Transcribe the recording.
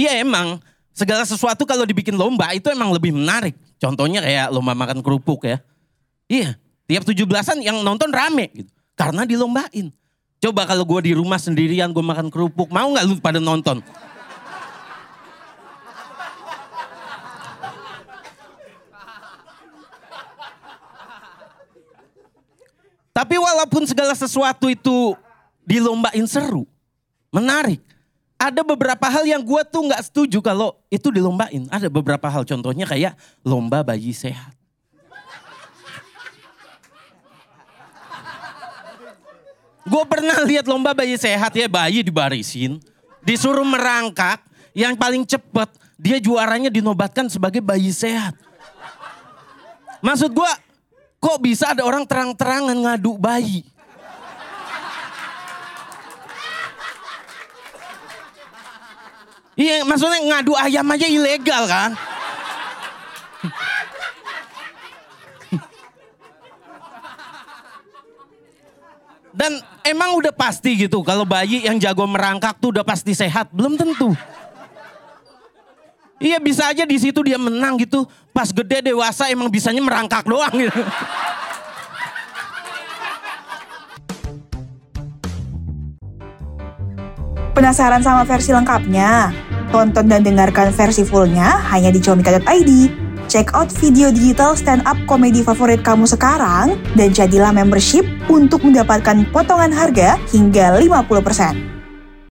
Iya emang segala sesuatu kalau dibikin lomba itu emang lebih menarik. Contohnya kayak lomba makan kerupuk ya. Iya, tiap 17-an yang nonton rame gitu. Karena dilombain. Coba kalau gue di rumah sendirian gue makan kerupuk, mau nggak lu pada nonton? Tapi walaupun segala sesuatu itu dilombain seru, menarik. Ada beberapa hal yang gue tuh nggak setuju kalau itu dilombain. Ada beberapa hal contohnya kayak lomba bayi sehat. Gue pernah lihat lomba bayi sehat ya bayi dibarisin, disuruh merangkak, yang paling cepet dia juaranya dinobatkan sebagai bayi sehat. Maksud gue, kok bisa ada orang terang-terangan ngadu bayi? Iya, maksudnya ngadu ayam aja ilegal kan? Dan emang udah pasti gitu kalau bayi yang jago merangkak tuh udah pasti sehat, belum tentu. Iya bisa aja di situ dia menang gitu. Pas gede dewasa emang bisanya merangkak doang gitu. Penasaran sama versi lengkapnya? Tonton dan dengarkan versi fullnya hanya di comika.id. Check out video digital stand-up komedi favorit kamu sekarang dan jadilah membership untuk mendapatkan potongan harga hingga 50%.